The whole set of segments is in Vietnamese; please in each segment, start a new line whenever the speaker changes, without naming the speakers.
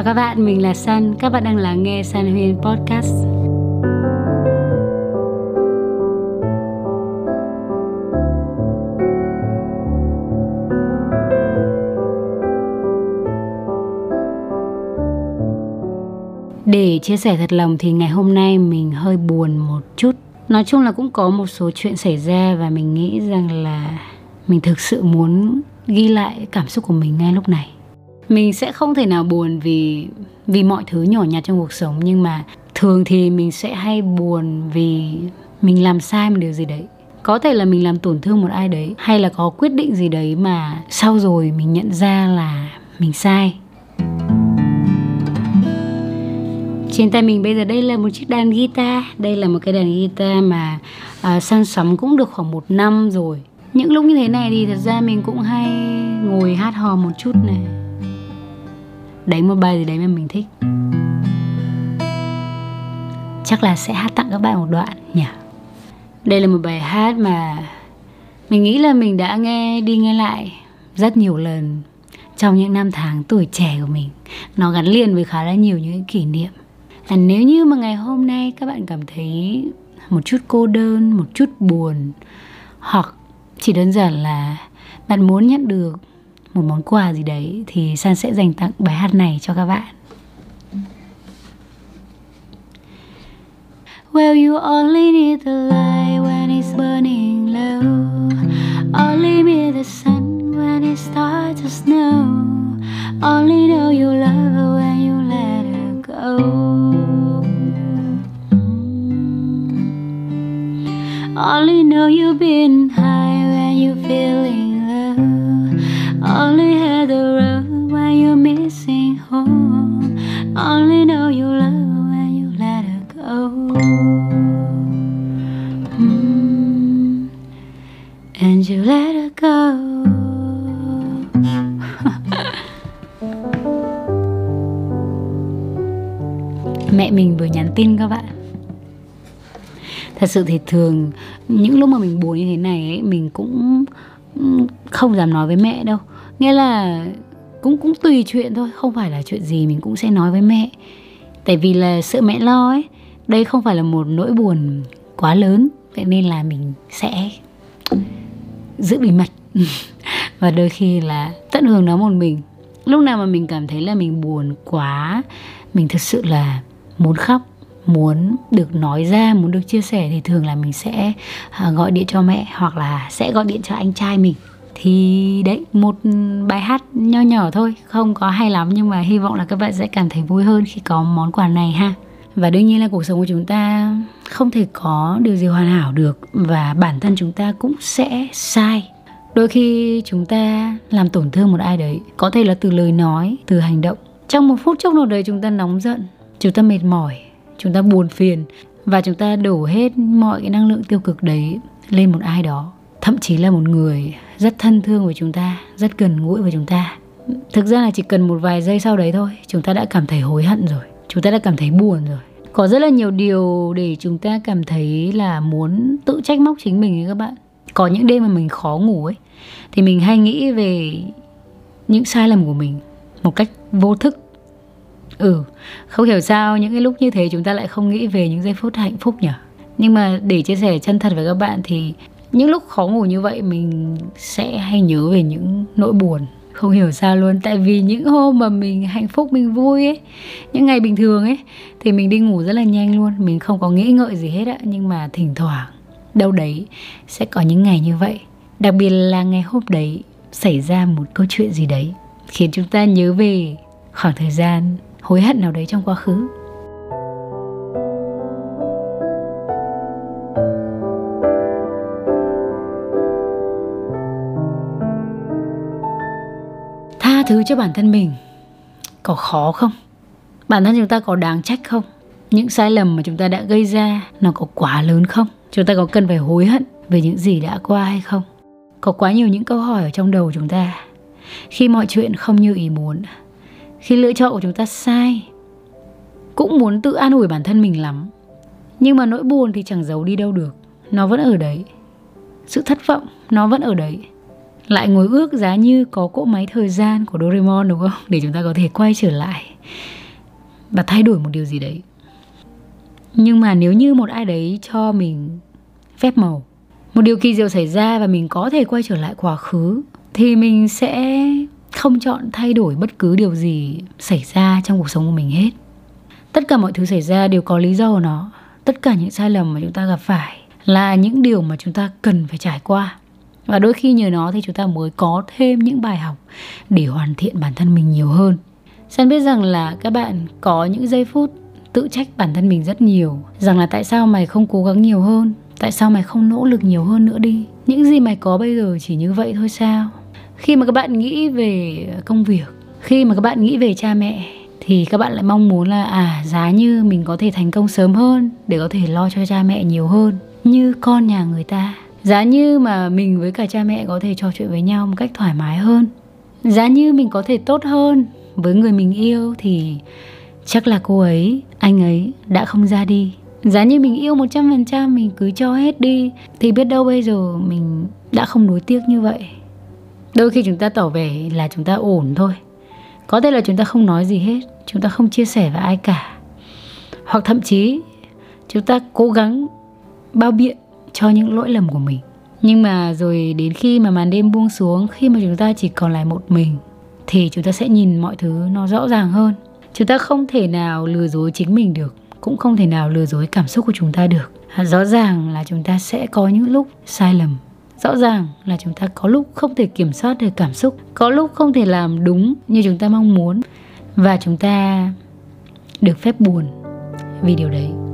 Chào các bạn, mình là San. Các bạn đang lắng nghe San Huyền Podcast. Để chia sẻ thật lòng thì ngày hôm nay mình hơi buồn một chút. Nói chung là cũng có một số chuyện xảy ra và mình nghĩ rằng là mình thực sự muốn ghi lại cảm xúc của mình ngay lúc này mình sẽ không thể nào buồn vì vì mọi thứ nhỏ nhặt trong cuộc sống nhưng mà thường thì mình sẽ hay buồn vì mình làm sai một điều gì đấy. Có thể là mình làm tổn thương một ai đấy hay là có quyết định gì đấy mà sau rồi mình nhận ra là mình sai. Trên tay mình bây giờ đây là một chiếc đàn guitar. Đây là một cái đàn guitar mà à, uh, săn sắm cũng được khoảng một năm rồi. Những lúc như thế này thì thật ra mình cũng hay ngồi hát hò một chút này đánh một bài gì đấy mà mình thích. Chắc là sẽ hát tặng các bạn một đoạn nhỉ? Đây là một bài hát mà mình nghĩ là mình đã nghe, đi nghe lại rất nhiều lần trong những năm tháng tuổi trẻ của mình. Nó gắn liền với khá là nhiều những kỷ niệm. Và nếu như mà ngày hôm nay các bạn cảm thấy một chút cô đơn, một chút buồn, hoặc chỉ đơn giản là bạn muốn nhận được một món quà gì đấy thì San sẽ dành tặng bài hát này cho các bạn. Well, you only need the light when it's burning low. Only need the sun when it starts to snow. Only know you love her when you let her go. Only know you've been high when you feel it. And you let her go. Mẹ mình vừa nhắn tin các bạn. Thật sự thì thường, những lúc mà mình buồn như thế này ấy, mình cũng không dám nói với mẹ đâu. Nghĩa là cũng cũng tùy chuyện thôi, không phải là chuyện gì mình cũng sẽ nói với mẹ. Tại vì là sợ mẹ lo ấy, đây không phải là một nỗi buồn quá lớn, vậy nên là mình sẽ giữ bí mật. Và đôi khi là tận hưởng nó một mình. Lúc nào mà mình cảm thấy là mình buồn quá, mình thực sự là muốn khóc, muốn được nói ra, muốn được chia sẻ thì thường là mình sẽ à, gọi điện cho mẹ hoặc là sẽ gọi điện cho anh trai mình. Thì đấy, một bài hát nho nhỏ thôi, không có hay lắm nhưng mà hy vọng là các bạn sẽ cảm thấy vui hơn khi có món quà này ha và đương nhiên là cuộc sống của chúng ta không thể có điều gì hoàn hảo được và bản thân chúng ta cũng sẽ sai. Đôi khi chúng ta làm tổn thương một ai đấy, có thể là từ lời nói, từ hành động. Trong một phút chốc nào đấy chúng ta nóng giận, chúng ta mệt mỏi, chúng ta buồn phiền và chúng ta đổ hết mọi cái năng lượng tiêu cực đấy lên một ai đó. Thậm chí là một người rất thân thương với chúng ta, rất gần gũi với chúng ta. Thực ra là chỉ cần một vài giây sau đấy thôi, chúng ta đã cảm thấy hối hận rồi, chúng ta đã cảm thấy buồn rồi có rất là nhiều điều để chúng ta cảm thấy là muốn tự trách móc chính mình ấy các bạn. Có những đêm mà mình khó ngủ ấy, thì mình hay nghĩ về những sai lầm của mình một cách vô thức. Ừ không hiểu sao những cái lúc như thế chúng ta lại không nghĩ về những giây phút hạnh phúc nhỉ? Nhưng mà để chia sẻ chân thật với các bạn thì những lúc khó ngủ như vậy mình sẽ hay nhớ về những nỗi buồn không hiểu sao luôn, tại vì những hôm mà mình hạnh phúc, mình vui ấy, những ngày bình thường ấy, thì mình đi ngủ rất là nhanh luôn. Mình không có nghĩ ngợi gì hết á, nhưng mà thỉnh thoảng, đâu đấy sẽ có những ngày như vậy. Đặc biệt là ngày hôm đấy xảy ra một câu chuyện gì đấy, khiến chúng ta nhớ về khoảng thời gian hối hận nào đấy trong quá khứ. Tha thứ cho bản thân mình. Có khó không? Bản thân chúng ta có đáng trách không? Những sai lầm mà chúng ta đã gây ra, nó có quá lớn không? Chúng ta có cần phải hối hận về những gì đã qua hay không? Có quá nhiều những câu hỏi ở trong đầu chúng ta. Khi mọi chuyện không như ý muốn, khi lựa chọn của chúng ta sai, cũng muốn tự an ủi bản thân mình lắm. Nhưng mà nỗi buồn thì chẳng giấu đi đâu được. Nó vẫn ở đấy. Sự thất vọng, nó vẫn ở đấy lại ngồi ước giá như có cỗ máy thời gian của Doraemon, đúng không? Để chúng ta có thể quay trở lại và thay đổi một điều gì đấy. Nhưng mà nếu như một ai đấy cho mình phép màu, một điều kỳ diệu xảy ra và mình có thể quay trở lại quá khứ, thì mình sẽ không chọn thay đổi bất cứ điều gì xảy ra trong cuộc sống của mình hết. Tất cả mọi thứ xảy ra đều có lý do của nó. Tất cả những sai lầm mà chúng ta gặp phải là những điều mà chúng ta cần phải trải qua và đôi khi nhờ nó thì chúng ta mới có thêm những bài học để hoàn thiện bản thân mình nhiều hơn. San biết rằng là các bạn có những giây phút tự trách bản thân mình rất nhiều. Rằng là tại sao mày không cố gắng nhiều hơn? Tại sao mày không nỗ lực nhiều hơn nữa đi? Những gì mày có bây giờ chỉ như vậy thôi sao? Khi mà các bạn nghĩ về công việc, Khi mà các bạn nghĩ về cha mẹ, Thì các bạn lại mong muốn là À giá như mình có thể thành công sớm hơn Để có thể lo cho cha mẹ nhiều hơn Như con nhà người ta. Giá như mà mình với cả cha mẹ có thể trò chuyện với nhau một cách thoải mái hơn Giá như mình có thể tốt hơn với người mình yêu thì chắc là cô ấy, anh ấy đã không ra đi. Giá như mình yêu 100% mình cứ cho hết đi thì biết đâu bây giờ mình đã không đối tiếc như vậy. Đôi khi chúng ta tỏ vẻ là chúng ta ổn thôi. Có thể là chúng ta không nói gì hết, chúng ta không chia sẻ với ai cả. Hoặc thậm chí chúng ta cố gắng bao biện cho những lỗi lầm của mình. Nhưng mà rồi đến khi mà màn đêm buông xuống, khi mà chúng ta chỉ còn lại một mình thì chúng ta sẽ nhìn mọi thứ nó rõ ràng hơn. Chúng ta không thể nào lừa dối chính mình được cũng không thể nào lừa dối cảm xúc của chúng ta được. À, rõ ràng là chúng ta sẽ có những lúc sai lầm. Rõ ràng là chúng ta có lúc không thể kiểm soát được cảm xúc có lúc không thể làm đúng như chúng ta mong muốn. Và chúng ta được phép buồn vì điều đấy.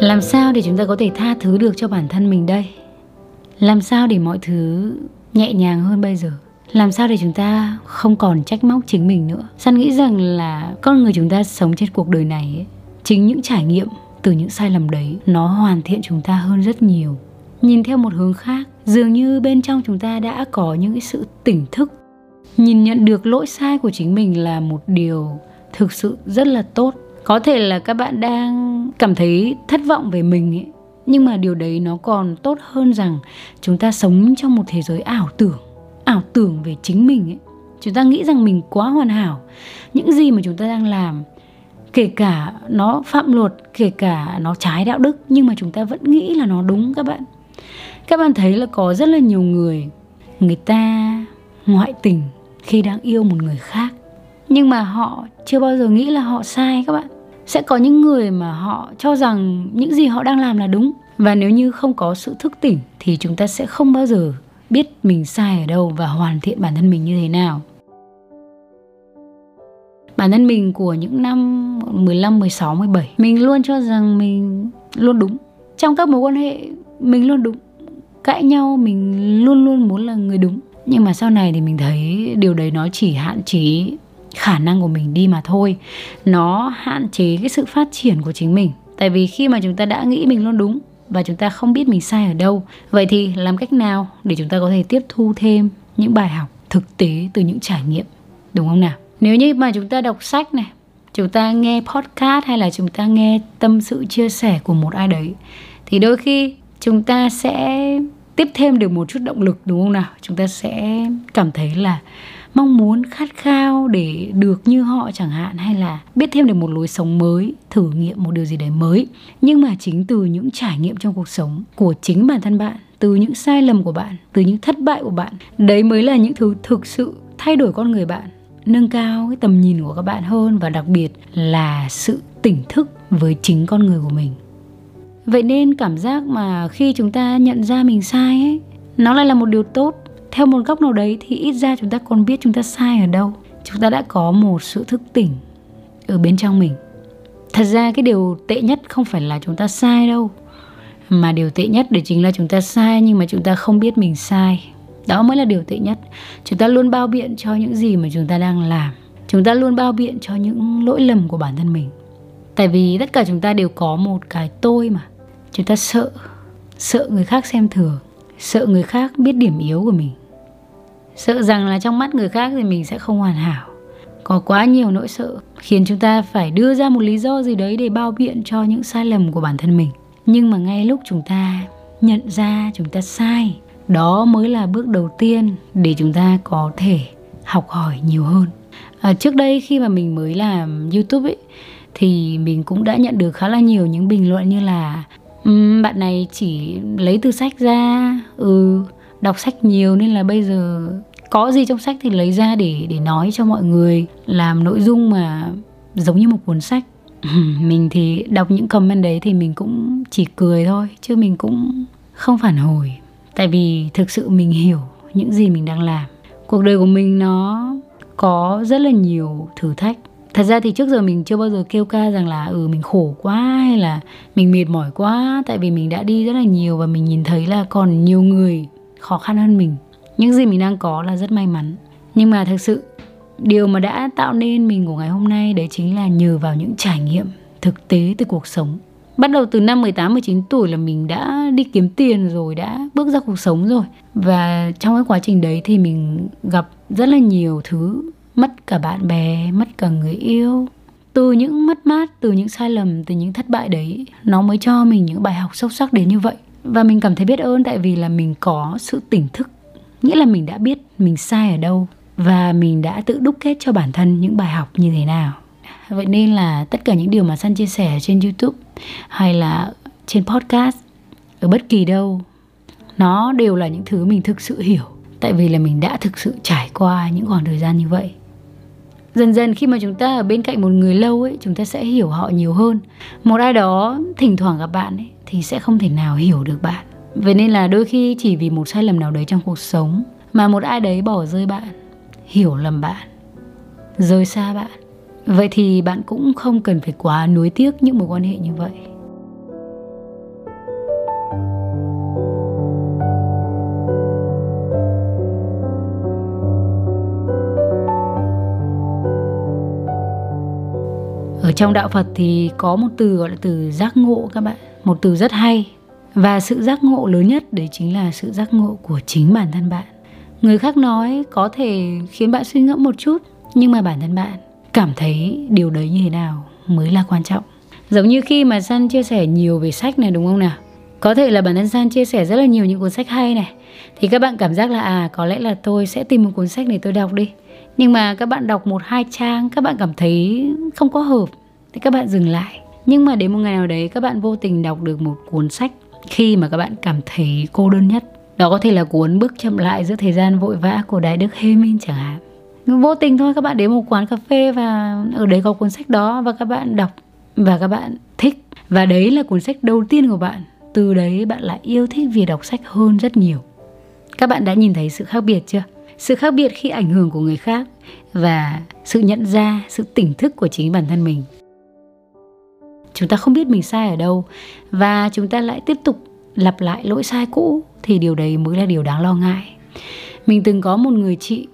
Làm sao để chúng ta có thể tha thứ được cho bản thân mình đây? Làm sao để mọi thứ nhẹ nhàng hơn bây giờ? Làm sao để chúng ta không còn trách móc chính mình nữa? San nghĩ rằng là con người chúng ta sống trên cuộc đời này ấy, chính những trải nghiệm từ những sai lầm đấy nó hoàn thiện chúng ta hơn rất nhiều. Nhìn theo một hướng khác dường như bên trong chúng ta đã có những cái sự tỉnh thức. Nhìn nhận được lỗi sai của chính mình là một điều thực sự rất là tốt có thể là các bạn đang cảm thấy thất vọng về mình ấy, nhưng mà điều đấy nó còn tốt hơn rằng chúng ta sống trong một thế giới ảo tưởng ảo tưởng về chính mình ấy. Chúng ta nghĩ rằng mình quá hoàn hảo, những gì mà chúng ta đang làm, kể cả nó phạm luật, kể cả nó trái đạo đức, nhưng mà chúng ta vẫn nghĩ là nó đúng các bạn. Các bạn thấy là có rất là nhiều người người ta ngoại tình khi đang yêu một người khác, nhưng mà họ chưa bao giờ nghĩ là họ sai các bạn sẽ có những người mà họ cho rằng những gì họ đang làm là đúng. Và nếu như không có sự thức tỉnh thì chúng ta sẽ không bao giờ biết mình sai ở đâu và hoàn thiện bản thân mình như thế nào. Bản thân mình của những năm 15, 16, 17 Mình luôn cho rằng mình luôn đúng. Trong các mối quan hệ mình luôn đúng. Cãi nhau mình luôn luôn muốn là người đúng. Nhưng mà sau này thì mình thấy điều đấy nó chỉ hạn chế khả năng của mình đi mà thôi. Nó hạn chế cái sự phát triển của chính mình. Tại vì khi mà chúng ta đã nghĩ mình luôn đúng và chúng ta không biết mình sai ở đâu, vậy thì làm cách nào để chúng ta có thể tiếp thu thêm những bài học thực tế từ những trải nghiệm, đúng không nào? Nếu như mà chúng ta đọc sách này, chúng ta nghe podcast hay là chúng ta nghe tâm sự chia sẻ của một ai đấy, thì đôi khi chúng ta sẽ tiếp thêm được một chút động lực, đúng không nào? Chúng ta sẽ cảm thấy là mong muốn khát khao để được như họ chẳng hạn, hay là biết thêm được một lối sống mới, thử nghiệm một điều gì đấy mới. Nhưng mà chính từ những trải nghiệm trong cuộc sống của chính bản thân bạn, từ những sai lầm của bạn, từ những thất bại của bạn, đấy mới là những thứ thực sự thay đổi con người bạn, nâng cao cái tầm nhìn của các bạn hơn và đặc biệt là sự tỉnh thức với chính con người của mình. Vậy nên cảm giác mà khi chúng ta nhận ra mình sai ấy, nó lại là một điều tốt theo một góc nào đấy thì ít ra chúng ta còn biết chúng ta sai ở đâu. Chúng ta đã có một sự thức tỉnh ở bên trong mình. Thật ra cái điều tệ nhất không phải là chúng ta sai đâu, mà điều tệ nhất để chính là chúng ta sai nhưng mà chúng ta không biết mình sai. Đó mới là điều tệ nhất. Chúng ta luôn bao biện cho những gì mà chúng ta đang làm. Chúng ta luôn bao biện cho những lỗi lầm của bản thân mình. Tại vì tất cả chúng ta đều có một cái tôi mà. Chúng ta sợ sợ người khác xem thường, sợ người khác biết điểm yếu của mình sợ rằng là trong mắt người khác thì mình sẽ không hoàn hảo. Có quá nhiều nỗi sợ khiến chúng ta phải đưa ra một lý do gì đấy để bao biện cho những sai lầm của bản thân mình. Nhưng mà ngay lúc chúng ta nhận ra chúng ta sai đó mới là bước đầu tiên để chúng ta có thể học hỏi nhiều hơn. À, trước đây khi mà mình mới làm youtube ấy thì mình cũng đã nhận được khá là nhiều những bình luận như là um, bạn này chỉ lấy từ sách ra ừ đọc sách nhiều nên là bây giờ có gì trong sách thì lấy ra để để nói cho mọi người, làm nội dung mà giống như một cuốn sách. Mình thì đọc những comment đấy thì mình cũng chỉ cười thôi, chứ mình cũng không phản hồi. Tại vì thực sự mình hiểu những gì mình đang làm. Cuộc đời của mình nó có rất là nhiều thử thách. Thật ra thì trước giờ mình chưa bao giờ kêu ca rằng là ừ mình khổ quá hay là mình mệt mỏi quá, tại vì mình đã đi rất là nhiều và mình nhìn thấy là còn nhiều người khó khăn hơn mình những gì mình đang có là rất may mắn. Nhưng mà thực sự, điều mà đã tạo nên mình của ngày hôm nay đấy chính là nhờ vào những trải nghiệm thực tế từ cuộc sống. Bắt đầu từ năm 18 19 tuổi là mình đã đi kiếm tiền rồi, đã bước ra cuộc sống rồi. Và trong cái quá trình đấy thì mình gặp rất là nhiều thứ, mất cả bạn bè, mất cả người yêu. Từ những mất mát, từ những sai lầm, từ những thất bại đấy, nó mới cho mình những bài học sâu sắc đến như vậy. Và mình cảm thấy biết ơn tại vì là mình có sự tỉnh thức nghĩa là mình đã biết mình sai ở đâu và mình đã tự đúc kết cho bản thân những bài học như thế nào. Vậy nên là tất cả những điều mà San chia sẻ trên YouTube hay là trên podcast ở bất kỳ đâu, nó đều là những thứ mình thực sự hiểu. Tại vì là mình đã thực sự trải qua những khoảng thời gian như vậy. Dần dần khi mà chúng ta ở bên cạnh một người lâu ấy, chúng ta sẽ hiểu họ nhiều hơn. Một ai đó thỉnh thoảng gặp bạn ấy, thì sẽ không thể nào hiểu được bạn vậy nên là đôi khi chỉ vì một sai lầm nào đấy trong cuộc sống mà một ai đấy bỏ rơi bạn, hiểu lầm bạn, rời xa bạn. Vậy thì bạn cũng không cần phải quá nuối tiếc những mối quan hệ như vậy. Ở trong đạo Phật thì có một từ gọi là từ giác ngộ các bạn, một từ rất hay và sự giác ngộ lớn nhất, đấy chính là sự giác ngộ của chính bản thân bạn. Người khác nói có thể khiến bạn suy ngẫm một chút, nhưng mà bản thân bạn cảm thấy điều đấy như thế nào mới là quan trọng. Giống như khi mà san chia sẻ nhiều về sách này, đúng không nào? Có thể là bản thân san chia sẻ rất là nhiều những cuốn sách hay này. Thì các bạn cảm giác là à có lẽ là tôi sẽ tìm một cuốn sách để tôi đọc đi. Nhưng mà các bạn đọc một, hai trang, các bạn cảm thấy không có hợp, thì các bạn dừng lại. Nhưng mà đến một ngày nào đấy, các bạn vô tình đọc được một cuốn sách khi mà các bạn cảm thấy cô đơn nhất. Đó có thể là cuốn bước chậm lại giữa thời gian vội vã của đại đức Hemin chẳng hạn. Vô tình thôi, các bạn đến một quán cà phê và ở đấy có cuốn sách đó và các bạn đọc và các bạn thích. Và đấy là cuốn sách đầu tiên của bạn. Từ đấy bạn lại yêu thích việc đọc sách hơn rất nhiều. Các bạn đã nhìn thấy sự khác biệt chưa? Sự khác biệt khi ảnh hưởng của người khác và sự nhận ra, sự tỉnh thức của chính bản thân mình chúng ta không biết mình sai ở đâu. Và chúng ta lại tiếp tục lặp lại lỗi sai cũ, thì điều đấy mới là điều đáng lo ngại. Mình từng có một người chị,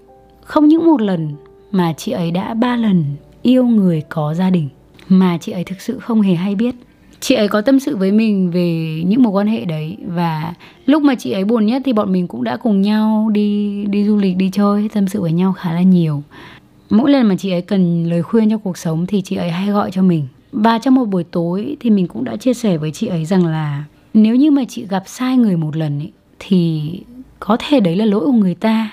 không những một lần, mà chị ấy đã ba lần yêu người có gia đình mà chị ấy thực sự không hề hay biết. Chị ấy có tâm sự với mình về những mối quan hệ đấy, và lúc mà chị ấy buồn nhất thì bọn mình cũng đã cùng nhau đi đi du lịch, đi chơi, tâm sự với nhau khá là nhiều. Mỗi lần mà chị ấy cần lời khuyên cho cuộc sống thì chị ấy hay gọi cho mình và trong một buổi tối thì mình cũng đã chia sẻ với chị ấy rằng là nếu như mà chị gặp sai người một lần ấy, thì có thể đấy là lỗi của người ta.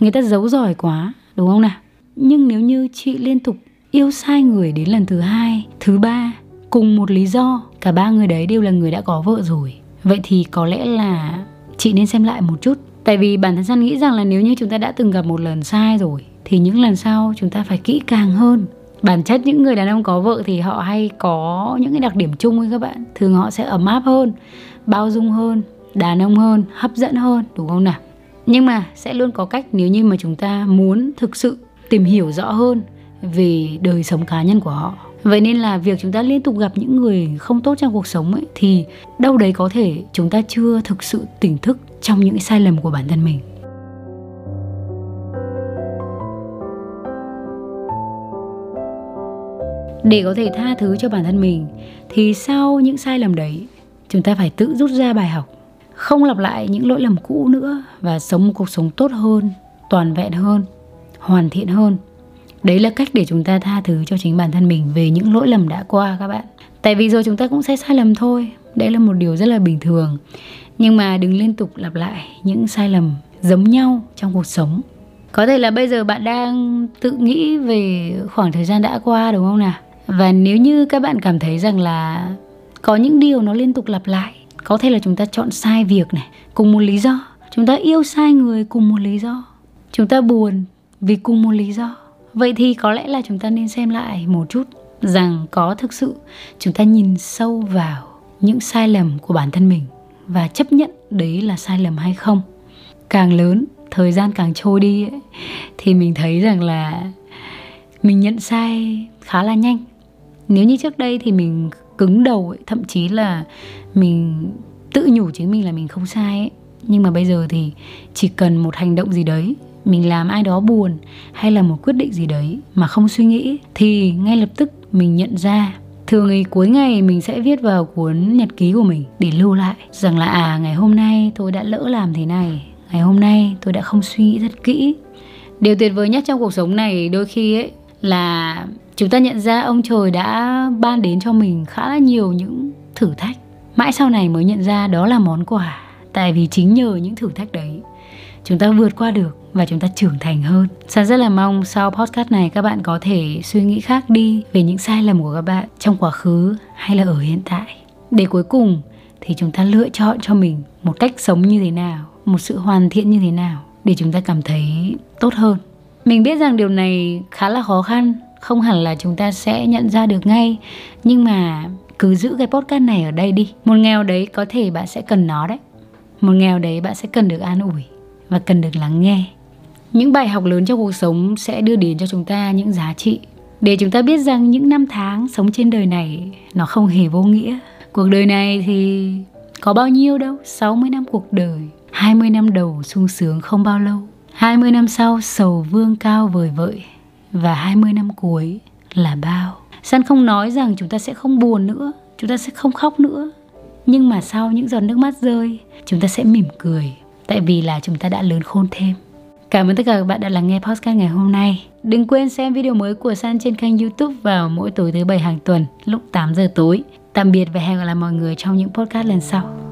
Người ta giấu giỏi quá đúng không nào? Nhưng nếu như chị liên tục yêu sai người đến lần thứ hai thứ ba cùng một lý do cả ba người đấy đều là người đã có vợ rồi vậy thì có lẽ là chị nên xem lại một chút. Tại vì bản thân San nghĩ rằng là nếu như chúng ta đã từng gặp một lần sai rồi thì những lần sau chúng ta phải kỹ càng hơn bản chất những người đàn ông có vợ thì họ hay có những cái đặc điểm chung với các bạn. Thường họ sẽ ấm áp hơn, bao dung hơn, đàn ông hơn, hấp dẫn hơn, đúng không nào? Nhưng mà sẽ luôn có cách nếu như mà chúng ta muốn thực sự tìm hiểu rõ hơn về đời sống cá nhân của họ. Vậy nên là việc chúng ta liên tục gặp những người không tốt trong cuộc sống ấy thì đâu đấy có thể chúng ta chưa thực sự tỉnh thức trong những sai lầm của bản thân mình. Để có thể tha thứ cho bản thân mình, thì sau những sai lầm đấy, chúng ta phải tự rút ra bài học. Không lặp lại những lỗi lầm cũ nữa và sống một cuộc sống tốt hơn, toàn vẹn hơn, hoàn thiện hơn. Đấy là cách để chúng ta tha thứ cho chính bản thân mình về những lỗi lầm đã qua các bạn. Tại vì rồi chúng ta cũng sẽ sai lầm thôi. Đấy là một điều rất là bình thường. Nhưng mà đừng liên tục lặp lại những sai lầm giống nhau trong cuộc sống. Có thể là bây giờ bạn đang tự nghĩ về khoảng thời gian đã qua, đúng không nào? Và nếu như các bạn cảm thấy rằng là có những điều nó liên tục lặp lại có thể là chúng ta chọn sai việc này cùng một lý do. Chúng ta yêu sai người cùng một lý do. Chúng ta buồn vì cùng một lý do. Vậy thì có lẽ là chúng ta nên xem lại một chút rằng có thực sự chúng ta nhìn sâu vào những sai lầm của bản thân mình và chấp nhận đấy là sai lầm hay không. Càng lớn thời gian càng trôi đi ấy, thì mình thấy rằng là mình nhận sai khá là nhanh nếu như trước đây thì mình cứng đầu ấy, thậm chí là mình tự nhủ chính mình là mình không sai ấy. nhưng mà bây giờ thì chỉ cần một hành động gì đấy mình làm ai đó buồn hay là một quyết định gì đấy mà không suy nghĩ thì ngay lập tức mình nhận ra thường thì cuối ngày mình sẽ viết vào cuốn nhật ký của mình để lưu lại rằng là à ngày hôm nay tôi đã lỡ làm thế này ngày hôm nay tôi đã không suy nghĩ rất kỹ điều tuyệt vời nhất trong cuộc sống này đôi khi ấy là chúng ta nhận ra ông trời đã ban đến cho mình khá là nhiều những thử thách mãi sau này mới nhận ra đó là món quà tại vì chính nhờ những thử thách đấy chúng ta vượt qua được và chúng ta trưởng thành hơn. San rất là mong sau podcast này các bạn có thể suy nghĩ khác đi về những sai lầm của các bạn trong quá khứ hay là ở hiện tại. Để cuối cùng thì chúng ta lựa chọn cho mình một cách sống như thế nào, một sự hoàn thiện như thế nào để chúng ta cảm thấy tốt hơn. Mình biết rằng điều này khá là khó khăn, không hẳn là chúng ta sẽ nhận ra được ngay, nhưng mà cứ giữ cái podcast này ở đây đi. Một nghèo đấy có thể bạn sẽ cần nó đấy. Một nghèo đấy bạn sẽ cần được an ủi và cần được lắng nghe những bài học lớn trong cuộc sống sẽ đưa đến cho chúng ta những giá trị để chúng ta biết rằng những năm tháng sống trên đời này nó không hề vô nghĩa. Cuộc đời này thì có bao nhiêu đâu, 60 năm cuộc đời, 20 năm đầu sung sướng không bao lâu, 20 năm sau sầu vương cao vời vợi và 20 năm cuối là bao. San không nói rằng chúng ta sẽ không buồn nữa, chúng ta sẽ không khóc nữa. Nhưng mà sau những giọt nước mắt rơi, chúng ta sẽ mỉm cười tại vì là chúng ta đã lớn khôn thêm. Cảm ơn tất cả các bạn đã lắng nghe podcast ngày hôm nay. Đừng quên xem video mới của San trên kênh YouTube vào mỗi tối thứ bảy hàng tuần lúc 8 giờ tối. Tạm biệt và hẹn gặp lại mọi người trong những podcast lần sau.